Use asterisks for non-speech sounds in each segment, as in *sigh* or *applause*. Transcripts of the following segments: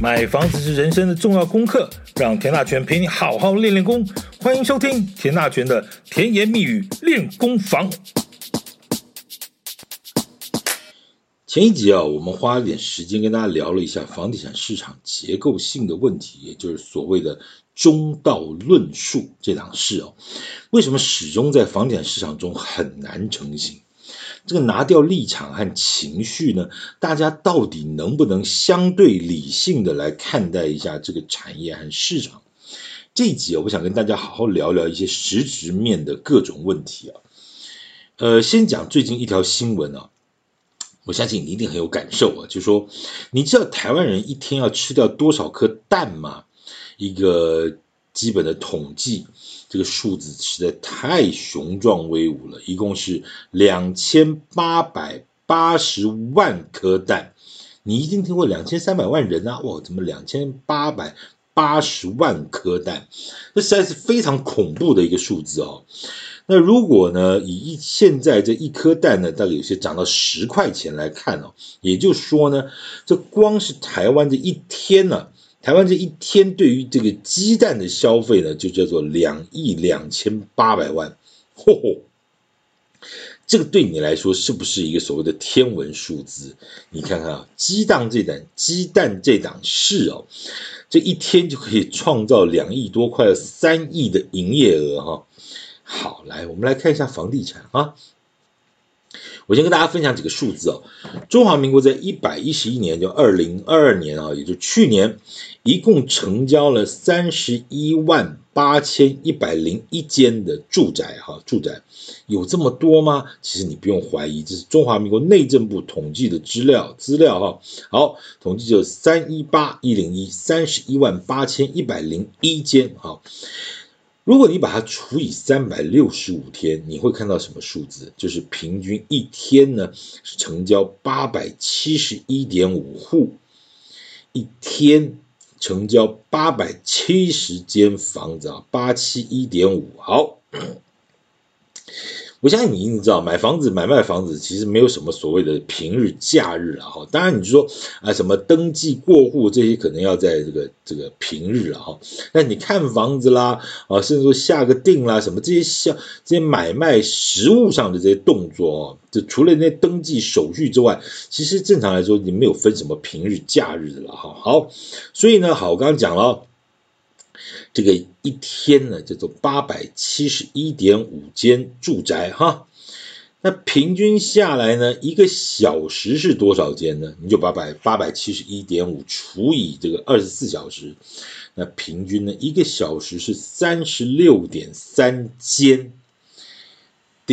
买房子是人生的重要功课，让田大权陪你好好练练功。欢迎收听田大权的甜言蜜语练功房。前一集啊，我们花了点时间跟大家聊了一下房地产市场结构性的问题，也就是所谓的中道论述这档事哦。为什么始终在房地产市场中很难成型？这个拿掉立场和情绪呢，大家到底能不能相对理性的来看待一下这个产业和市场？这一集我想跟大家好好聊聊一些实质面的各种问题啊。呃，先讲最近一条新闻啊，我相信你一定很有感受啊，就说，你知道台湾人一天要吃掉多少颗蛋吗？一个基本的统计。这个数字实在太雄壮威武了，一共是两千八百八十万颗蛋。你一定听过两千三百万人啊，哇，怎么两千八百八十万颗蛋？这实在是非常恐怖的一个数字哦。那如果呢，以一现在这一颗蛋呢，大概有些涨到十块钱来看哦，也就是说呢，这光是台湾这一天呢。台湾这一天对于这个鸡蛋的消费呢，就叫做两亿两千八百万，嚯嚯！这个对你来说是不是一个所谓的天文数字？你看看啊，鸡蛋这档鸡蛋这档事哦，这一天就可以创造两亿多，快要三亿的营业额哈。好，来我们来看一下房地产啊。我先跟大家分享几个数字哦。中华民国在一百一十一年，就二零二二年啊，也就去年，一共成交了三十一万八千一百零一间的住宅哈，住宅有这么多吗？其实你不用怀疑，这是中华民国内政部统计的资料资料哈。好，统计就三一八一零一三十一万八千一百零一间哈。如果你把它除以三百六十五天，你会看到什么数字？就是平均一天呢是成交八百七十一点五户，一天成交八百七十间房子啊，八七一点五，好。我相信你一定知道，买房子、买卖房子其实没有什么所谓的平日、假日啊。哈，当然你说啊，什么登记过户这些可能要在这个这个平日啊。哈，那你看房子啦，啊，甚至说下个定啦，什么这些像这些买卖实物上的这些动作啊，就除了那些登记手续之外，其实正常来说你没有分什么平日、假日的了。哈，好，所以呢，好，我刚刚讲了。这个一天呢，叫做八百七十一点五间住宅哈，那平均下来呢，一个小时是多少间呢？你就把百八百七十一点五除以这个二十四小时，那平均呢，一个小时是三十六点三间，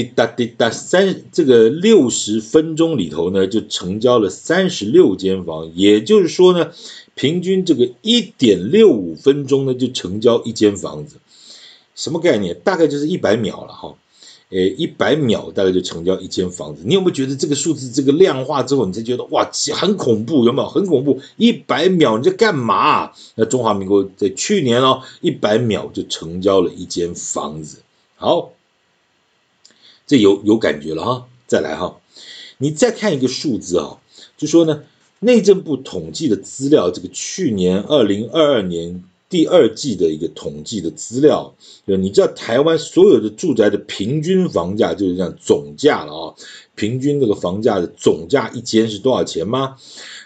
滴答滴答三，这个六十分钟里头呢，就成交了三十六间房，也就是说呢。平均这个一点六五分钟呢，就成交一间房子，什么概念？大概就是一百秒了哈，诶，一百秒大概就成交一间房子。你有没有觉得这个数字这个量化之后，你才觉得哇，很恐怖，有没有？很恐怖，一百秒你在干嘛？那中华民国在去年哦，一百秒就成交了一间房子。好，这有有感觉了哈，再来哈，你再看一个数字啊，就说呢。内政部统计的资料，这个去年二零二二年第二季的一个统计的资料，就你知道台湾所有的住宅的平均房价就是这样总价了啊？平均这个房价的总价一间是多少钱吗？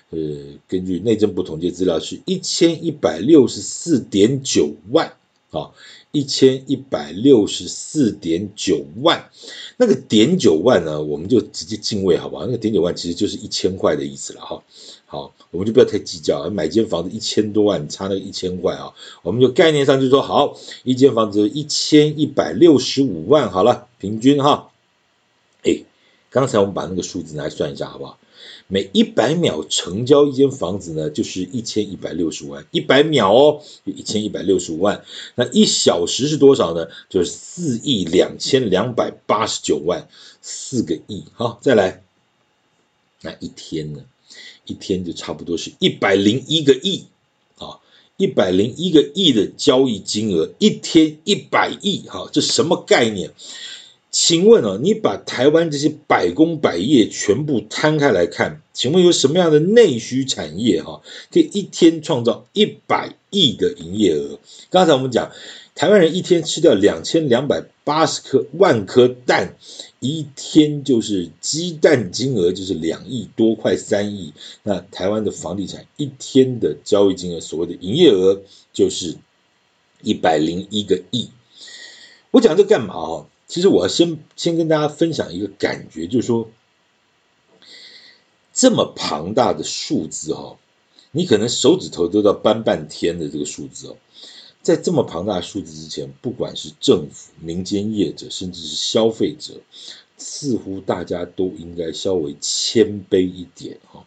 呃，根据内政部统计资料是一千一百六十四点九万啊，一千一百六十四点九万。那个点九万呢，我们就直接进位好不好？那个点九万其实就是一千块的意思了哈。好，我们就不要太计较，买间房子一千多万，差那个一千块啊。我们就概念上就说好，一间房子一千一百六十五万好了，平均哈。哎，刚才我们把那个数字来算一下好不好？每一百秒成交一间房子呢，就是一千一百六十五万。一百秒哦，就一千一百六十五万。那一小时是多少呢？就是四亿两千两百八十九万，四个亿。好，再来，那一天呢？一天就差不多是一百零一个亿啊，一百零一个亿的交易金额，一天一百亿。哈，这什么概念？请问哦，你把台湾这些百工百业全部摊开来看，请问有什么样的内需产业哈，可以一天创造一百亿的营业额？刚才我们讲，台湾人一天吃掉两千两百八十颗万颗蛋，一天就是鸡蛋金额就是两亿多，快三亿。那台湾的房地产一天的交易金额，所谓的营业额就是一百零一个亿。我讲这干嘛啊？其实我要先先跟大家分享一个感觉，就是说，这么庞大的数字哈，你可能手指头都要扳半天的这个数字哦，在这么庞大的数字之前，不管是政府、民间业者，甚至是消费者，似乎大家都应该稍微谦卑一点哈。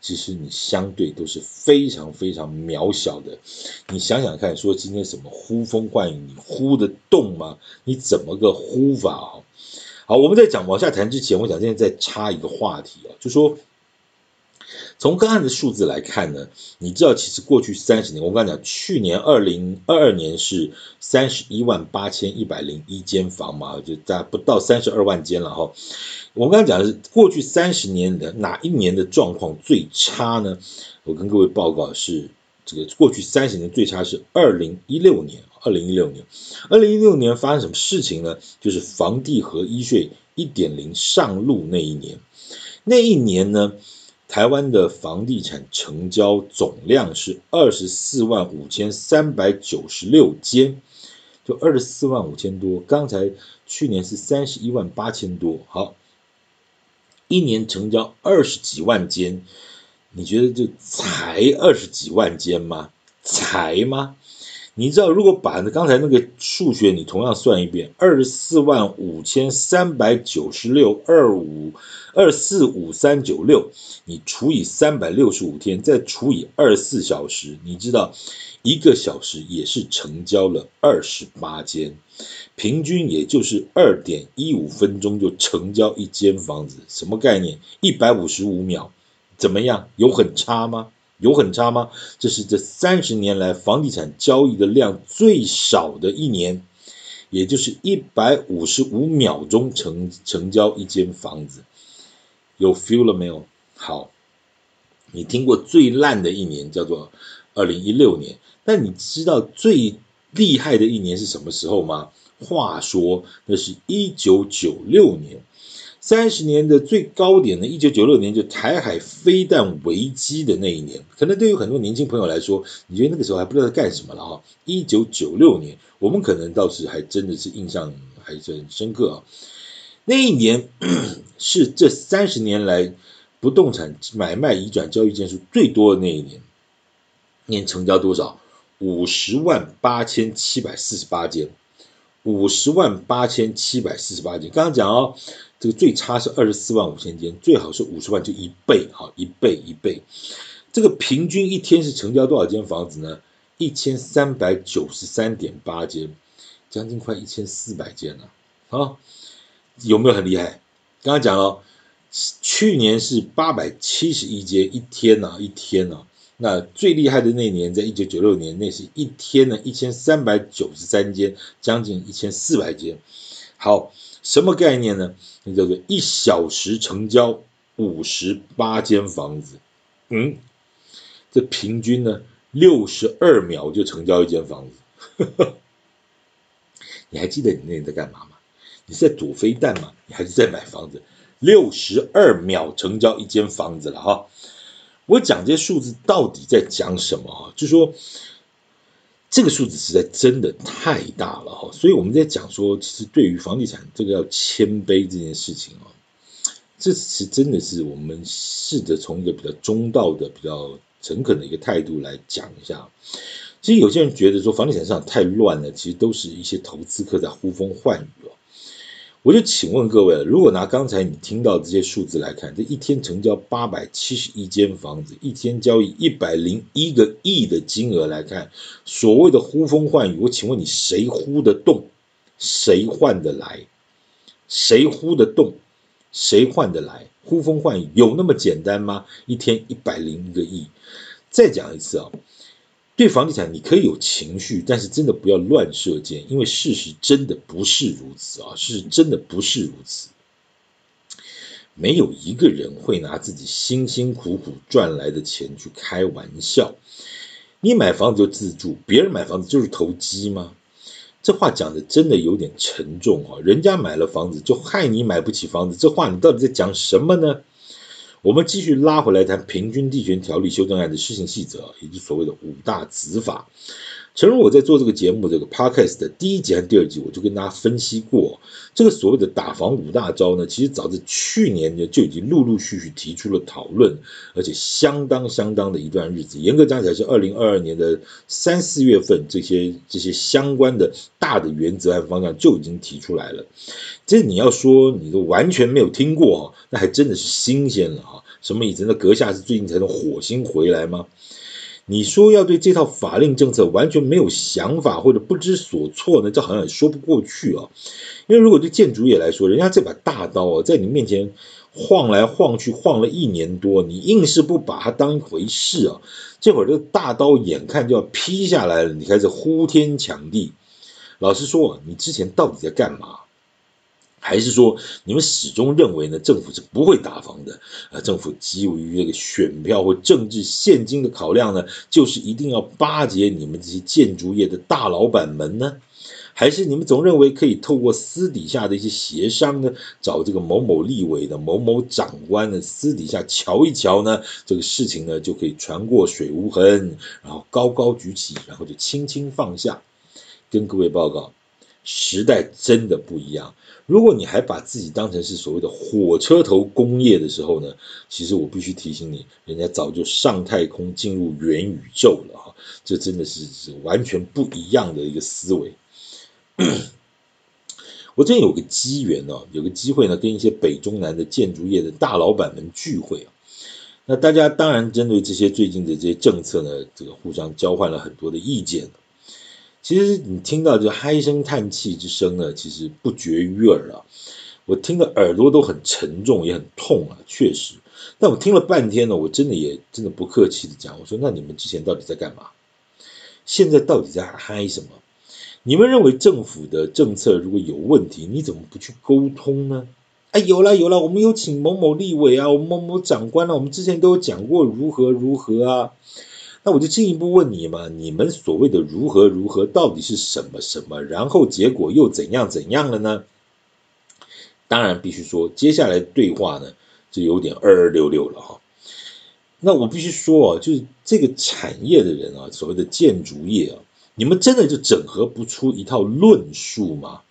其实你相对都是非常非常渺小的，你想想看，说今天什么呼风唤雨，你呼得动吗？你怎么个呼法啊？好，我们在讲往下谈之前，我想现在再插一个话题啊，就说从个案的数字来看呢，你知道其实过去三十年，我刚才讲去年二零二二年是三十一万八千一百零一间房嘛，就大概不到三十二万间了哈。我刚才讲的是过去三十年的哪一年的状况最差呢？我跟各位报告是这个过去三十年最差是二零一六年。二零一六年，二零一六年发生什么事情呢？就是房地合一税一点零上路那一年。那一年呢，台湾的房地产成交总量是二十四万五千三百九十六间，就二十四万五千多。刚才去年是三十一万八千多，好。一年成交二十几万间，你觉得就才二十几万间吗？才吗？你知道，如果把刚才那个数学你同样算一遍，二十四万五千三百九十六二五二四五三九六，你除以三百六十五天，再除以二十四小时，你知道一个小时也是成交了二十八间。平均也就是二点一五分钟就成交一间房子，什么概念？一百五十五秒，怎么样？有很差吗？有很差吗？这是这三十年来房地产交易的量最少的一年，也就是一百五十五秒钟成成交一间房子，有 feel 了没有？好，你听过最烂的一年叫做二零一六年，但你知道最厉害的一年是什么时候吗？话说，那是一九九六年，三十年的最高点呢，一九九六年就台海飞弹危机的那一年。可能对于很多年轻朋友来说，你觉得那个时候还不知道在干什么了哈。一九九六年，我们可能倒是还真的是印象还是很深刻啊。那一年 *coughs* 是这三十年来不动产买卖移转交易件数最多的那一年，年成交多少？五十万八千七百四十八间。五十万八千七百四十八间，刚刚讲哦，这个最差是二十四万五千间，最好是五十万就一倍，好，一倍一倍。这个平均一天是成交多少间房子呢？一千三百九十三点八间，将近快一千四百间了，啊，有没有很厉害？刚刚讲了，去年是八百七十一间一天呐，一天呐。那最厉害的那年，在一九九六年，那是一天呢一千三百九十三间，将近一千四百间。好，什么概念呢？那叫做一小时成交五十八间房子。嗯，这平均呢六十二秒就成交一间房子。呵呵，你还记得你那年在干嘛吗？你是在躲飞弹吗？你还是在买房子？六十二秒成交一间房子了哈。我讲这些数字到底在讲什么啊？就是说，这个数字实在真的太大了哈，所以我们在讲说，其实对于房地产这个要谦卑这件事情啊，这其实真的是我们试着从一个比较中道的、比较诚恳的一个态度来讲一下。其实有些人觉得说房地产市场太乱了，其实都是一些投资客在呼风唤雨哦。我就请问各位，如果拿刚才你听到这些数字来看，这一天成交八百七十一间房子，一天交易一百零一个亿的金额来看，所谓的呼风唤雨，我请问你谁呼得动？谁换得来？谁呼得动？谁换得来？呼风唤雨有那么简单吗？一天一百零一个亿，再讲一次啊！对房地产你可以有情绪，但是真的不要乱射箭，因为事实真的不是如此啊！事实真的不是如此。没有一个人会拿自己辛辛苦苦赚来的钱去开玩笑。你买房子就自住，别人买房子就是投机吗？这话讲的真的有点沉重啊！人家买了房子就害你买不起房子，这话你到底在讲什么呢？我们继续拉回来谈《平均地权条例修正案》的施行细则，以及所谓的五大执法。诚如我在做这个节目这个 podcast 的第一集和第二集，我就跟大家分析过，这个所谓的打防五大招呢，其实早在去年呢就已经陆陆续续提出了讨论，而且相当相当的一段日子，严格讲起来是二零二二年的三四月份，这些这些相关的大的原则和方向就已经提出来了。这你要说你都完全没有听过哈，那还真的是新鲜了哈。什么以前的阁下是最近才从火星回来吗？你说要对这套法令政策完全没有想法或者不知所措呢？这好像也说不过去啊。因为如果对建筑业来说，人家这把大刀啊，在你面前晃来晃去，晃了一年多，你硬是不把它当回事啊。这会儿这大刀眼看就要劈下来了，你开始呼天抢地。老实说，你之前到底在干嘛？还是说你们始终认为呢？政府是不会打房的？呃，政府基于这个选票或政治现金的考量呢，就是一定要巴结你们这些建筑业的大老板们呢？还是你们总认为可以透过私底下的一些协商呢，找这个某某立委的某某长官呢，私底下瞧一瞧呢，这个事情呢就可以船过水无痕，然后高高举起，然后就轻轻放下？跟各位报告，时代真的不一样。如果你还把自己当成是所谓的火车头工业的时候呢，其实我必须提醒你，人家早就上太空进入元宇宙了哈，这真的是完全不一样的一个思维。我真有个机缘哦，有个机会呢，跟一些北中南的建筑业的大老板们聚会啊，那大家当然针对这些最近的这些政策呢，这个互相交换了很多的意见。其实你听到这唉声叹气之声呢，其实不绝于耳啊。我听的耳朵都很沉重，也很痛啊，确实。但我听了半天呢，我真的也真的不客气的讲，我说那你们之前到底在干嘛？现在到底在嗨什么？你们认为政府的政策如果有问题，你怎么不去沟通呢？哎，有了有了，我们有请某某立委啊，我们某某长官啊，我们之前都有讲过如何如何啊。那我就进一步问你嘛，你们所谓的如何如何，到底是什么什么？然后结果又怎样怎样了呢？当然必须说，接下来对话呢，就有点二二六六了哈。那我必须说啊，就是这个产业的人啊，所谓的建筑业啊，你们真的就整合不出一套论述吗？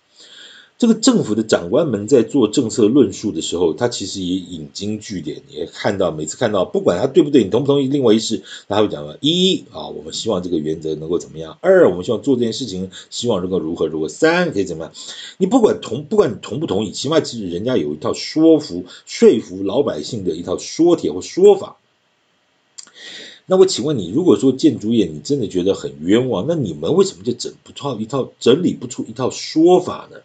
这个政府的长官们在做政策论述的时候，他其实也引经据典，也看到每次看到，不管他对不对，你同不同意，另外一事，他会讲了：一啊，我们希望这个原则能够怎么样；二，我们希望做这件事情，希望能够如何如何；三，可以怎么样？你不管同不管你同不同意，起码其实人家有一套说服说服老百姓的一套说帖或说法。那我请问你，如果说建筑业你真的觉得很冤枉，那你们为什么就整不套一套整理不出一套说法呢？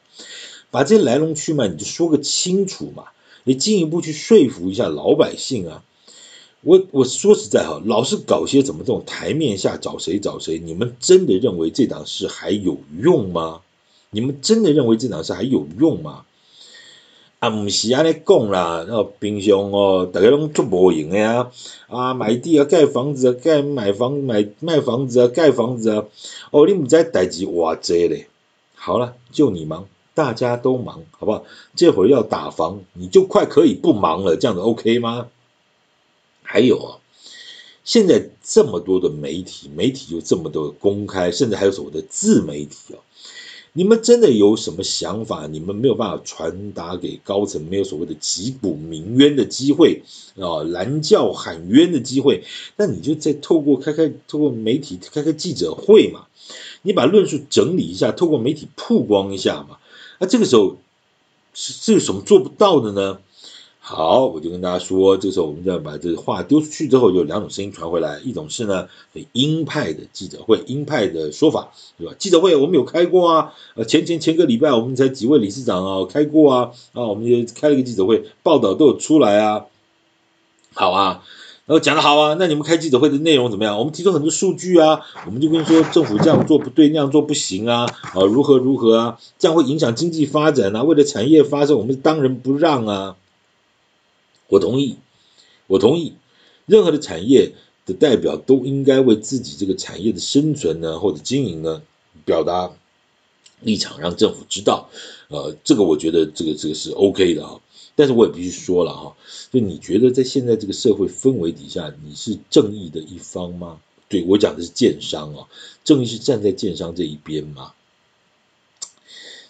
把这来龙去脉你就说个清楚嘛，你进一步去说服一下老百姓啊。我我说实在哈，老是搞些怎么这种台面下找谁找谁，你们真的认为这档事还有用吗？你们真的认为这档事还有用吗？啊，唔是安尼讲啦，那平常哦，大家拢做无用的呀，啊，买地啊，盖房子啊，盖买房买卖房子啊，盖房子啊，哦，你唔知代志偌济咧。好了，就你忙。大家都忙，好不好？这会要打房，你就快可以不忙了，这样子 OK 吗？还有啊，现在这么多的媒体，媒体又这么多的公开，甚至还有所谓的自媒体啊，你们真的有什么想法？你们没有办法传达给高层，没有所谓的击鼓鸣冤的机会啊，拦轿喊冤的机会，那你就再透过开开，透过媒体开开记者会嘛，你把论述整理一下，透过媒体曝光一下嘛。那这个时候是是有什么做不到的呢？好，我就跟大家说，这时候我们就要把这个话丢出去之后，有两种声音传回来，一种是呢，鹰派的记者会，鹰派的说法，对吧？记者会我们有开过啊，呃，前前前个礼拜我们才几位理事长啊开过啊，啊，我们也开了个记者会，报道都有出来啊。好啊，然后讲的好啊，那你们开记者会的内容怎么样？我们提出很多数据啊，我们就跟你说政府这样做不对，那样做不行啊，啊如何如何啊，这样会影响经济发展啊，为了产业发展，我们当仁不让啊。我同意，我同意，任何的产业的代表都应该为自己这个产业的生存呢或者经营呢表达立场，让政府知道，呃，这个我觉得这个这个是 OK 的啊。但是我也必须说了哈，就你觉得在现在这个社会氛围底下，你是正义的一方吗？对，我讲的是建商啊，正义是站在建商这一边吗？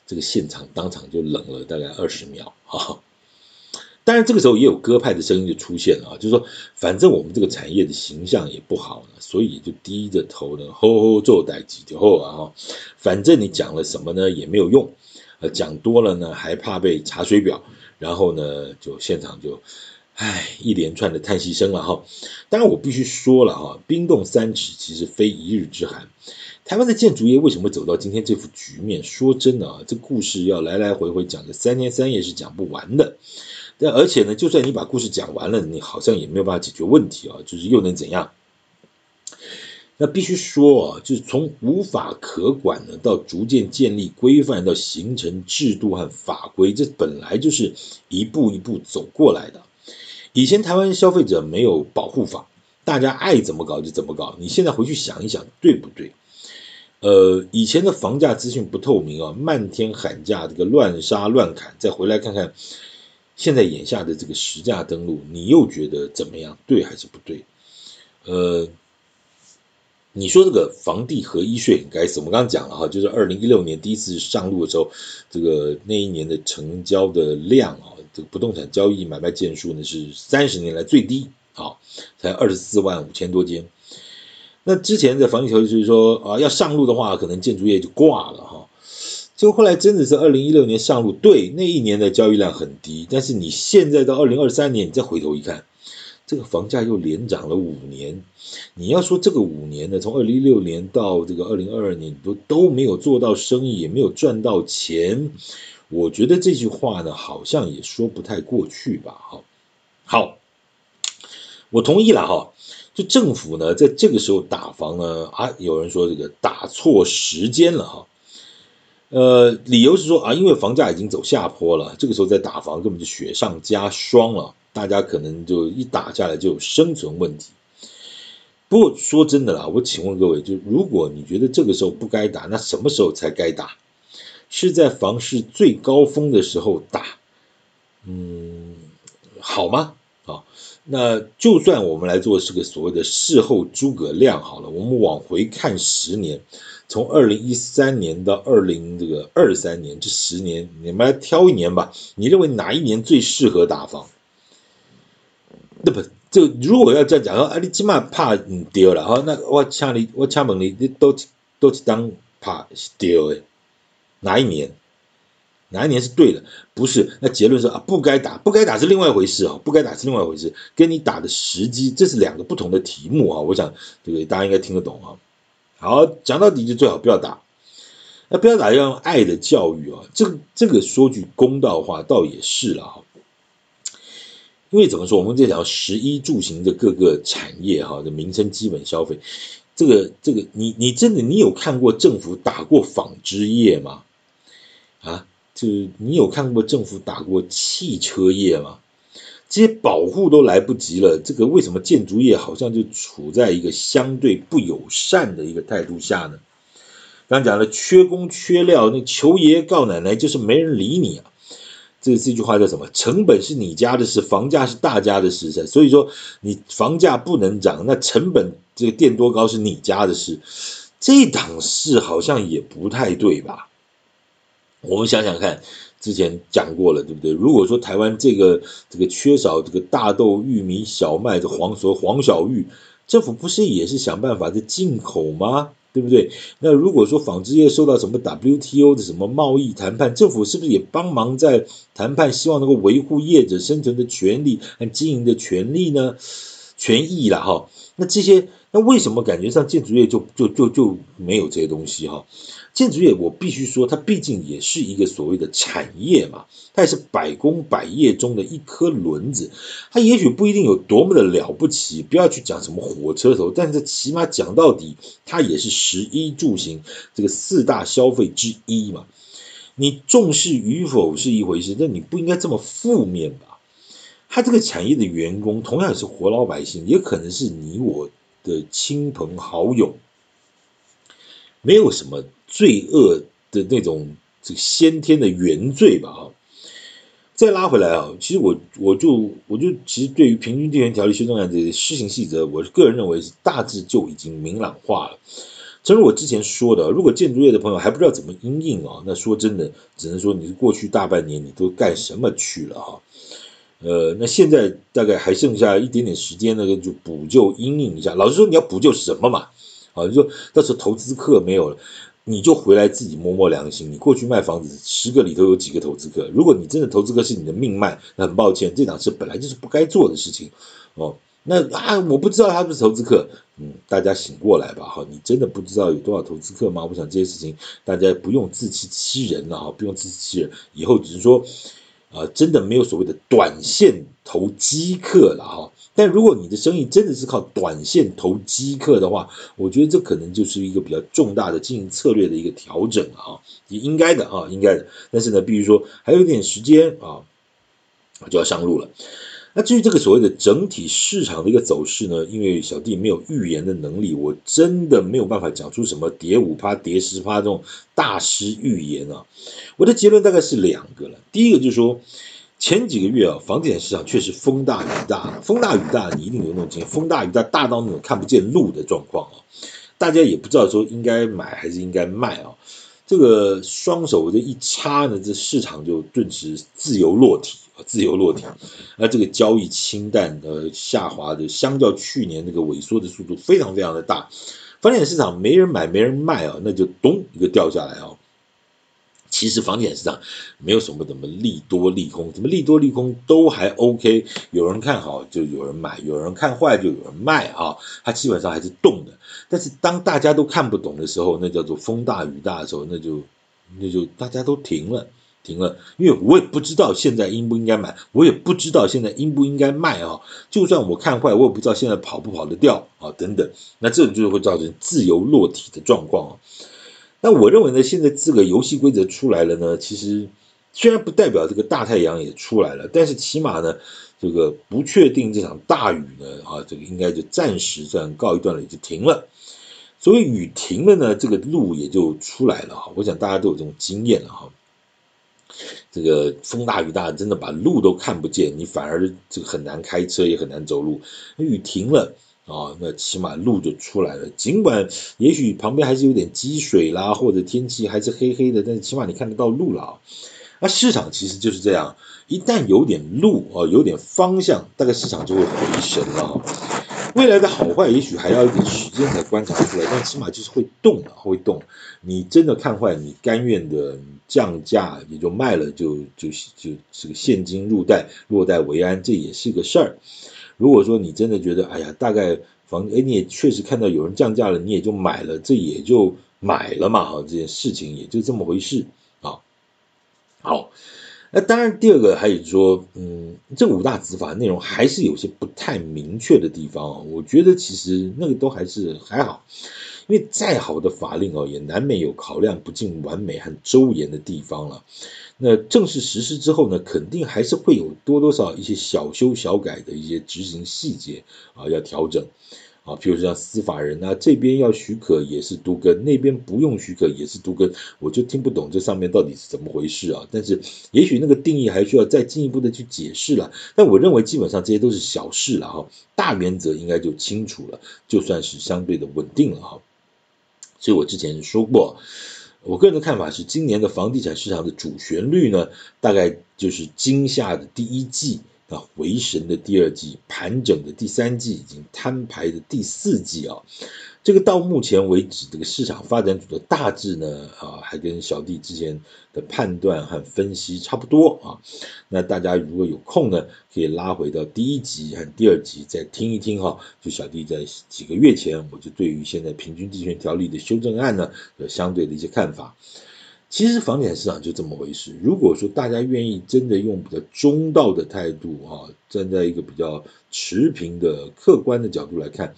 这个现场当场就冷了大概二十秒哈。当然这个时候也有鸽派的声音就出现了啊，就是说反正我们这个产业的形象也不好呢，所以就低着头呢，吼吼做代志就好啊。反正你讲了什么呢也没有用，呃，讲多了呢还怕被查水表。然后呢，就现场就，唉，一连串的叹息声了哈。当然，我必须说了哈，冰冻三尺其实非一日之寒。台湾的建筑业为什么走到今天这副局面？说真的啊，这故事要来来回回讲个三天三夜是讲不完的。但而且呢，就算你把故事讲完了，你好像也没有办法解决问题啊，就是又能怎样？那必须说啊，就是从无法可管呢，到逐渐建立规范，到形成制度和法规，这本来就是一步一步走过来的。以前台湾消费者没有保护法，大家爱怎么搞就怎么搞。你现在回去想一想，对不对？呃，以前的房价资讯不透明啊，漫天喊价，这个乱杀乱砍，再回来看看现在眼下的这个实价登录，你又觉得怎么样？对还是不对？呃。你说这个房地合一税很该死，我们刚刚讲了哈，就是二零一六年第一次上路的时候，这个那一年的成交的量啊，这个不动产交易买卖件数呢是三十年来最低啊，才二十四万五千多间。那之前的房地合一税就是说啊，要上路的话，可能建筑业就挂了哈。就后来真的是二零一六年上路，对，那一年的交易量很低，但是你现在到二零二三年，你再回头一看。这个房价又连涨了五年，你要说这个五年呢，从二零一六年到这个二零二二年都都没有做到生意，也没有赚到钱，我觉得这句话呢，好像也说不太过去吧？哈，好，我同意了哈。就政府呢，在这个时候打房呢，啊，有人说这个打错时间了哈。呃，理由是说啊，因为房价已经走下坡了，这个时候再打房根本就雪上加霜了。大家可能就一打下来就有生存问题。不过说真的啦，我请问各位，就如果你觉得这个时候不该打，那什么时候才该打？是在房市最高峰的时候打，嗯，好吗？啊，那就算我们来做是个所谓的事后诸葛亮好了，我们往回看十年，从二零一三年到二零这个二三年这十年，你们来挑一年吧。你认为哪一年最适合打防？那不，就如果要这样讲说，啊，你起码怕你丢了哈，那我请你，我请问你，你都都是当怕是丢的，哪一年？哪一年是对的？不是，那结论是啊，不该打，不该打是另外一回事啊，不该打是另外一回事，跟你打的时机，这是两个不同的题目啊，我想这个大家应该听得懂啊。好，讲到底就最好不要打，那不要打要用爱的教育啊，这个这个说句公道话，倒也是了哈。因为怎么说，我们在讲食衣住行的各个产业哈的民生基本消费，这个这个你你真的你有看过政府打过纺织业吗？啊，就你有看过政府打过汽车业吗？这些保护都来不及了，这个为什么建筑业好像就处在一个相对不友善的一个态度下呢？刚讲了缺工缺料，那求爷爷告奶奶就是没人理你啊。这这句话叫什么？成本是你家的事，房价是大家的事噻。所以说，你房价不能涨，那成本这个垫多高是你家的事。这档事好像也不太对吧？我们想想看，之前讲过了，对不对？如果说台湾这个这个缺少这个大豆、玉米、小麦的黄所黄小玉，政府不是也是想办法在进口吗？对不对？那如果说纺织业受到什么 WTO 的什么贸易谈判，政府是不是也帮忙在谈判，希望能够维护业者生存的权利和经营的权利呢？权益啦哈。那这些，那为什么感觉上建筑业就就就就没有这些东西哈？建筑业我必须说，它毕竟也是一个所谓的产业嘛，它也是百工百业中的一颗轮子，它也许不一定有多么的了不起，不要去讲什么火车头，但是起码讲到底，它也是十一住行这个四大消费之一嘛。你重视与否是一回事，但你不应该这么负面吧？他这个产业的员工同样也是活老百姓，也可能是你我的亲朋好友，没有什么罪恶的那种这个先天的原罪吧？哈，再拉回来啊，其实我我就我就其实对于平均地权条例修正案这个施行细则，我个人认为是大致就已经明朗化了。正如我之前说的，如果建筑业的朋友还不知道怎么应应啊，那说真的，只能说你是过去大半年你都干什么去了哈？呃，那现在大概还剩下一点点时间那个，就补救阴影一下。老实说，你要补救什么嘛？啊，你说到时候投资客没有了，你就回来自己摸摸良心。你过去卖房子，十个里头有几个投资客？如果你真的投资客是你的命脉，那很抱歉，这档事本来就是不该做的事情哦。那啊，我不知道他不是投资客，嗯，大家醒过来吧，哈，你真的不知道有多少投资客吗？我想这些事情大家不用自欺欺人了，哈，不用自欺欺人，以后只是说，啊，真的没有所谓的短线投机客了，哈。但如果你的生意真的是靠短线投机客的话，我觉得这可能就是一个比较重大的经营策略的一个调整啊，也应该的啊，应该的。但是呢，比如说还有一点时间啊，就要上路了。那至于这个所谓的整体市场的一个走势呢，因为小弟没有预言的能力，我真的没有办法讲出什么跌五趴、跌十趴这种大师预言啊。我的结论大概是两个了，第一个就是说，前几个月啊，房地产市场确实风大雨大，风大雨大，你一定有那种经验，风大雨大，大到那种看不见路的状况啊，大家也不知道说应该买还是应该卖啊。这个双手这一插呢，这市场就顿时自由落体啊，自由落体。那这个交易清淡呃下滑的，相较去年那个萎缩的速度非常非常的大。房地产市场没人买没人卖啊，那就咚一个掉下来啊。其实房地产市场没有什么怎么利多利空，怎么利多利空都还 OK，有人看好就有人买，有人看坏就有人卖啊，它基本上还是动的。但是当大家都看不懂的时候，那叫做风大雨大的时候，那就那就大家都停了，停了，因为我也不知道现在应不应该买，我也不知道现在应不应该卖啊。就算我看坏，我也不知道现在跑不跑得掉啊，等等，那这就会造成自由落体的状况啊。那我认为呢，现在这个游戏规则出来了呢，其实虽然不代表这个大太阳也出来了，但是起码呢，这个不确定这场大雨呢，啊，这个应该就暂时算告一段落，就停了。所以雨停了呢，这个路也就出来了哈。我想大家都有这种经验了哈。这个风大雨大，真的把路都看不见，你反而这个很难开车，也很难走路。雨停了。啊、那起码路就出来了。尽管也许旁边还是有点积水啦，或者天气还是黑黑的，但是起码你看得到路了啊。那市场其实就是这样，一旦有点路啊，有点方向，大概市场就会回神了。未来的好坏也许还要一点时间才观察出来，但起码就是会动了，会动。你真的看坏，你甘愿的降价也就卖了，就就就这个现金入袋，落袋为安，这也是个事儿。如果说你真的觉得，哎呀，大概房，哎，你也确实看到有人降价了，你也就买了，这也就买了嘛，哈，这件事情也就这么回事啊。好，那当然第二个还有说，嗯，这五大执法内容还是有些不太明确的地方啊。我觉得其实那个都还是还好，因为再好的法令哦，也难免有考量不尽完美和周延的地方了。那正式实施之后呢，肯定还是会有多多少一些小修小改的一些执行细节啊，要调整啊，譬如像司法人啊，这边要许可也是都更，那边不用许可也是都更，我就听不懂这上面到底是怎么回事啊。但是也许那个定义还需要再进一步的去解释了。但我认为基本上这些都是小事了哈，大原则应该就清楚了，就算是相对的稳定了哈。所以我之前说过。我个人的看法是，今年的房地产市场的主旋律呢，大概就是惊吓的第一季啊回神的第二季，盘整的第三季，已经摊牌的第四季啊。这个到目前为止，这个市场发展组的大致呢，啊，还跟小弟之前的判断和分析差不多啊。那大家如果有空呢，可以拉回到第一集和第二集再听一听哈。就小弟在几个月前，我就对于现在平均地权条例的修正案呢，有相对的一些看法。其实房地产市场就这么回事。如果说大家愿意真的用比较中道的态度啊，站在一个比较持平的客观的角度来看。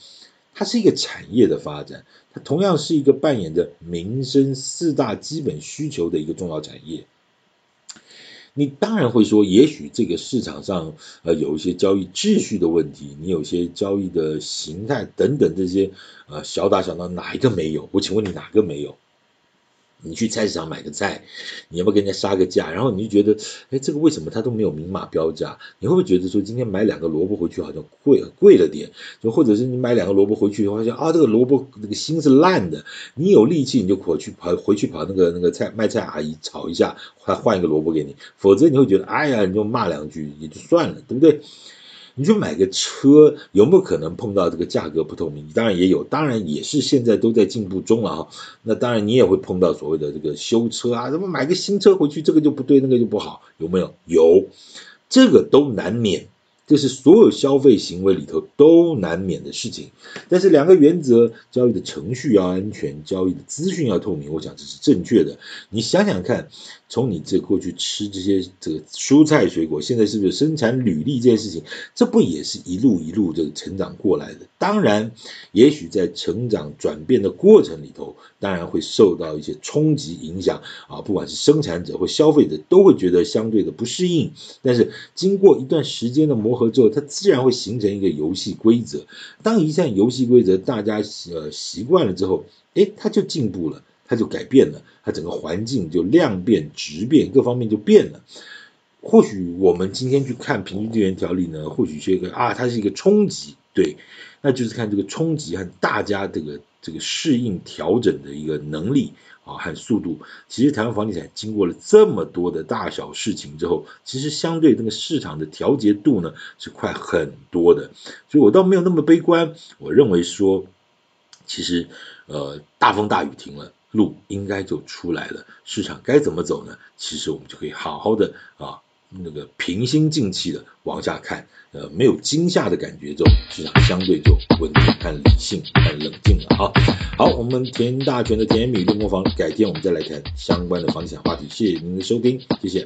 它是一个产业的发展，它同样是一个扮演着民生四大基本需求的一个重要产业。你当然会说，也许这个市场上呃有一些交易秩序的问题，你有些交易的形态等等这些呃小打小闹，哪一个没有？我请问你哪个没有？你去菜市场买个菜，你要不要跟人家杀个价？然后你就觉得，哎，这个为什么他都没有明码标价？你会不会觉得说，今天买两个萝卜回去好像贵贵了点？就或者是你买两个萝卜回去，发现啊，这个萝卜那个心是烂的。你有力气你就跑去跑回去跑那个那个菜卖菜阿姨炒一下，换换一个萝卜给你。否则你会觉得，哎呀，你就骂两句也就算了，对不对？你去买个车，有没有可能碰到这个价格不透明？当然也有，当然也是现在都在进步中了啊。那当然你也会碰到所谓的这个修车啊，怎么买个新车回去，这个就不对，那个就不好，有没有？有，这个都难免。这是所有消费行为里头都难免的事情，但是两个原则：交易的程序要安全，交易的资讯要透明。我想这是正确的。你想想看，从你这过去吃这些这个蔬菜水果，现在是不是生产履历这件事情，这不也是一路一路这个成长过来的？当然，也许在成长转变的过程里头，当然会受到一些冲击影响啊，不管是生产者或消费者，都会觉得相对的不适应。但是经过一段时间的磨合之后，它自然会形成一个游戏规则。当一项游戏规则大家呃习惯了之后，诶，它就进步了，它就改变了，它整个环境就量变质变，各方面就变了。或许我们今天去看平均地权条例呢，或许是一个啊，它是一个冲击，对。那就是看这个冲击和大家这个这个适应调整的一个能力啊和速度。其实台湾房地产经过了这么多的大小事情之后，其实相对这个市场的调节度呢是快很多的。所以我倒没有那么悲观。我认为说，其实呃大风大雨停了，路应该就出来了。市场该怎么走呢？其实我们就可以好好的啊。那个平心静气的往下看，呃，没有惊吓的感觉，之后市场相对就稳定、看理性、看冷静了。好，好，我们田大全的田言蜜语练功房，改天我们再来谈相关的房地产话题。谢谢您的收听，谢谢。